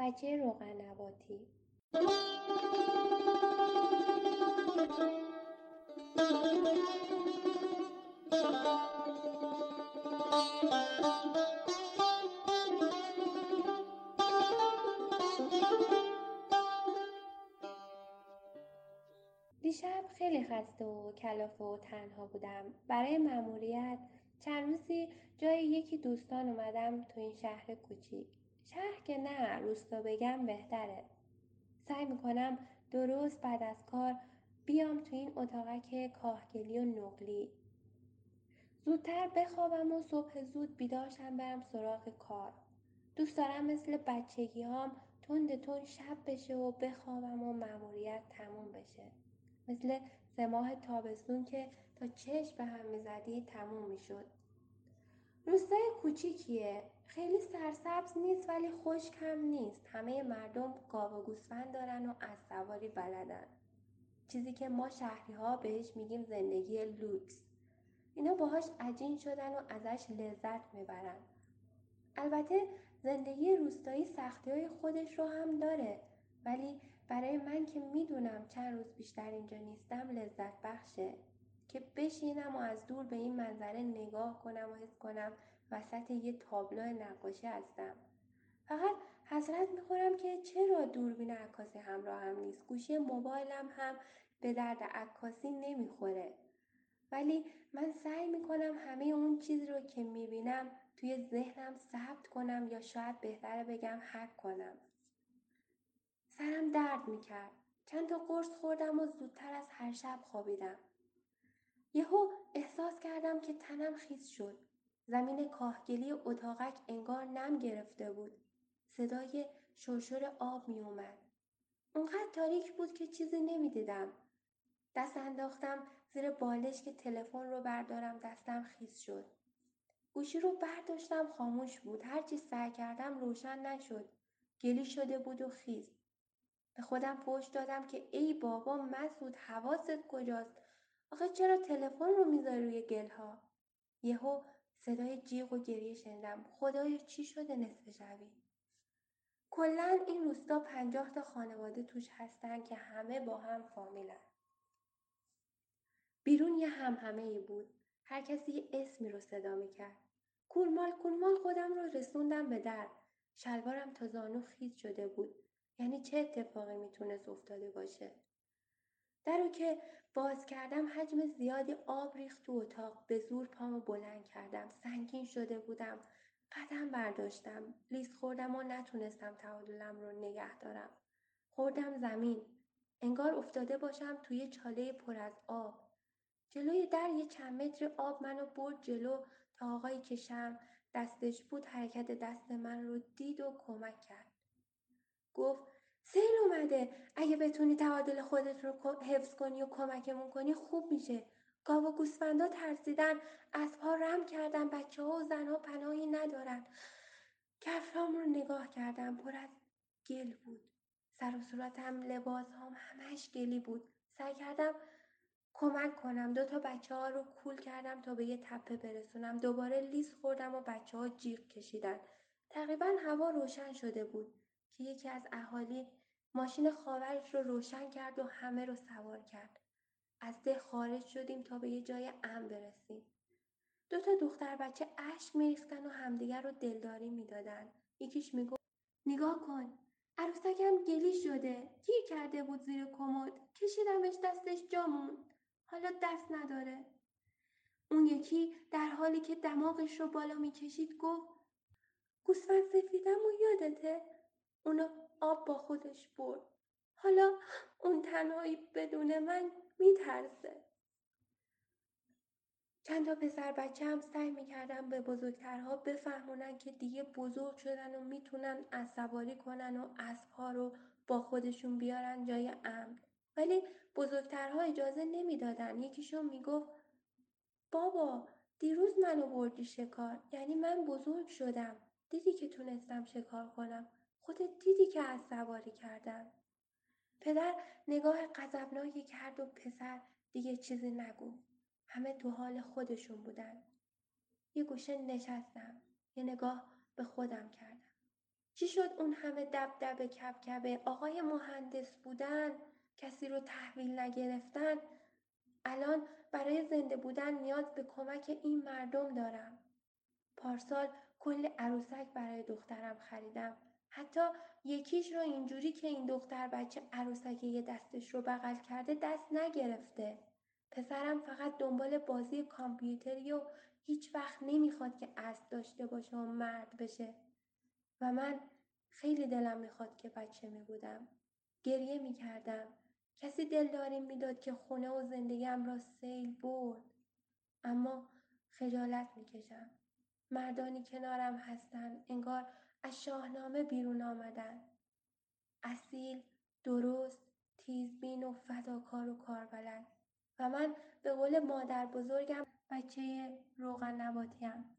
بچه روغنواتی دیشب خیلی خسته و کلافه و تنها بودم. برای مأموریت چند روزی جای یکی دوستان اومدم تو این شهر کوچیک. شهر که نه روستا بگم بهتره. سعی می‌کنم درست بعد از کار بیام تو این اتاقک کاهگلی و نقلی. زودتر بخوابم و صبح زود بیدارشم برم سراغ کار. دوست دارم مثل بچگی هام تند تند شب بشه و بخوابم و مأموریت تموم بشه. مثل سه ماه تابستون که تا چشم به هم می‌زدی تموم می‌شد. روستای کوچیکیه. خیلی سرسبز نیست ولی خشک هم نیست. همه مردم گاو و گوسفند دارن و از سواری بلدن. چیزی که ما شهری ها بهش میگیم زندگی لوکس. اینا باهاش عجین شدن و ازش لذت می‌برن. البته زندگی روستایی سختی های خودش رو هم داره ولی برای من که می‌دونم چند روز بیشتر اینجا نیستم لذت بخشه که بشینم و از دور به این منظره نگاه کنم و حس کنم وسط یه تابلو نقاشی هستم. فقط حسرت می‌خورم که چرا دوربین عکاسی همراه هم نیست. گوشی موبایلم هم به درد عکاسی نمی‌خوره. ولی من سعی می‌کنم همه اون چیزی رو که می‌بینم توی ذهنم ثبت کنم یا شاید بهتره بگم حک کنم. سرم درد می‌کرد. چند تا قرص خوردم و زودتر از هر شب خوابیدم. یهو احساس کردم که تنم خیس شد. زمین کاهگلی اتاقک انگار نم گرفته بود. صدای شرشر آب می اومد. اونقدر تاریک بود که چیزی نمی‌دیدم. دست انداختم زیر بالش که تلفن رو بردارم دستم خیس شد. گوشی رو برداشتم خاموش بود. هرچی سعی کردم روشن نشد. گلی شده بود و خیس. به خودم فوش دادم که ای بابا مسعود حواست کجاست؟ آخه چرا تلفن رو می‌ذاری روی گلها؟ یهو صدای جیغ و گریه شنیدم. خدایا چی شده نصف شبی؟ کلا این روستا پنجاه تا خانواده توش هستن که همه با هم فامیلن. بیرون یه همهمه ای بود. هر کسی یه اسمی رو صدا می‌کرد. کولمال کولمال خودم رو رسوندم به در. شلوارم تا زانو خیز شده بود. یعنی چه اتفاقی می‌تونست افتاده باشه؟ در رو که باز کردم حجم زیادی آب ریخت تو اتاق. به زور پامو بلند کردم. سنگین شده بودم. قدم برداشتم. لیز خوردم و نتونستم تعادلم رو نگه دارم. خوردم زمین. انگار افتاده باشم توی چاله پر از آب. جلوی در یه چند متر آب منو برد جلو تا آقایی که شم دستش بود حرکت دست من رو دید و کمک کرد. گفت سیل اومده. اگه بتونی تعادل خودت رو حفظ کنی و کمکمون کنی خوب میشه. گاو و گوسفندا ترسیدن اسبها رم کردن بچه ها و زنها پناهی ندارن. کفرام رو نگاه کردم پر از گل بود. سر و صورتم لباس هم همش گلی بود. سعی کردم کمک کنم. دو تا بچه ها رو کول کردم تا به یه تپه برسونم. دوباره لیز خوردم و بچه ها جیغ کشیدن. تقریبا هوا روشن شده بود که یکی از اهالی ماشین خاورش رو روشن کرد و همه رو سوار کرد. از ده خارج شدیم تا به یه جای امن برسیم. دو تا دختر بچه اشک میریختن و همدیگر رو دلداری می‌دادن. یکیش می‌گفت نگاه کن عروسکم گلی شده گیر کرده بود زیر کمد کشیدمش دستش جامون حالا دست نداره اون یکی در حالی که دماغش رو بالا می‌کشید گفت گوسفند سفیدم و یادته اونو آب با خودش برد. حالا اون تنهایی بدون من میترسه. چند تا پسر بچه هم سعی می‌کردن به بزرگترها بفهمونن که دیگه بزرگ شدن و می‌تونن از کنن و اسبها رو با خودشون بیارن جای امن. ولی بزرگترها اجازه نمی‌دادن. یکیشون می‌گفت بابا دیروز منو بردی شکار یعنی من بزرگ شدم. دیدی که تونستم شکار کنم. خودت دیدی که از سواری کردم. پدر نگاه غضبناکی کرد و پسر دیگه چیزی نگفت. همه تو حال خودشون بودن. یه گوشه نشستم. یه نگاه به خودم کردم. چی شد اون همه دبدبه کبکبه آقای مهندس بودن کسی رو تحویل نگرفتن الان برای زنده بودن نیاز به کمک این مردم دارم پارسال کل عروسک برای دخترم خریدم حتی یکیش رو اینجوری که این دختر بچه عروسک یه دستش رو بغل کرده دست نگرفته پسرم فقط دنبال بازی کامپیوتری و هیچ وقت نمی‌خواد که اسب داشته باشه و مرد بشه و من خیلی دلم می‌خواد که بچه می بودم. گریه می کردم. کسی دلداریم می‌داد که خونه و زندگیم را سیل برد. اما خجالت می‌کشم. مردانی کنارم هستن انگار از شاهنامه بیرون آمدن. اصیل، درست، تیزبین و فداکار و کاربلد. و من به قول مادر بزرگم بچه روغن نباتیم.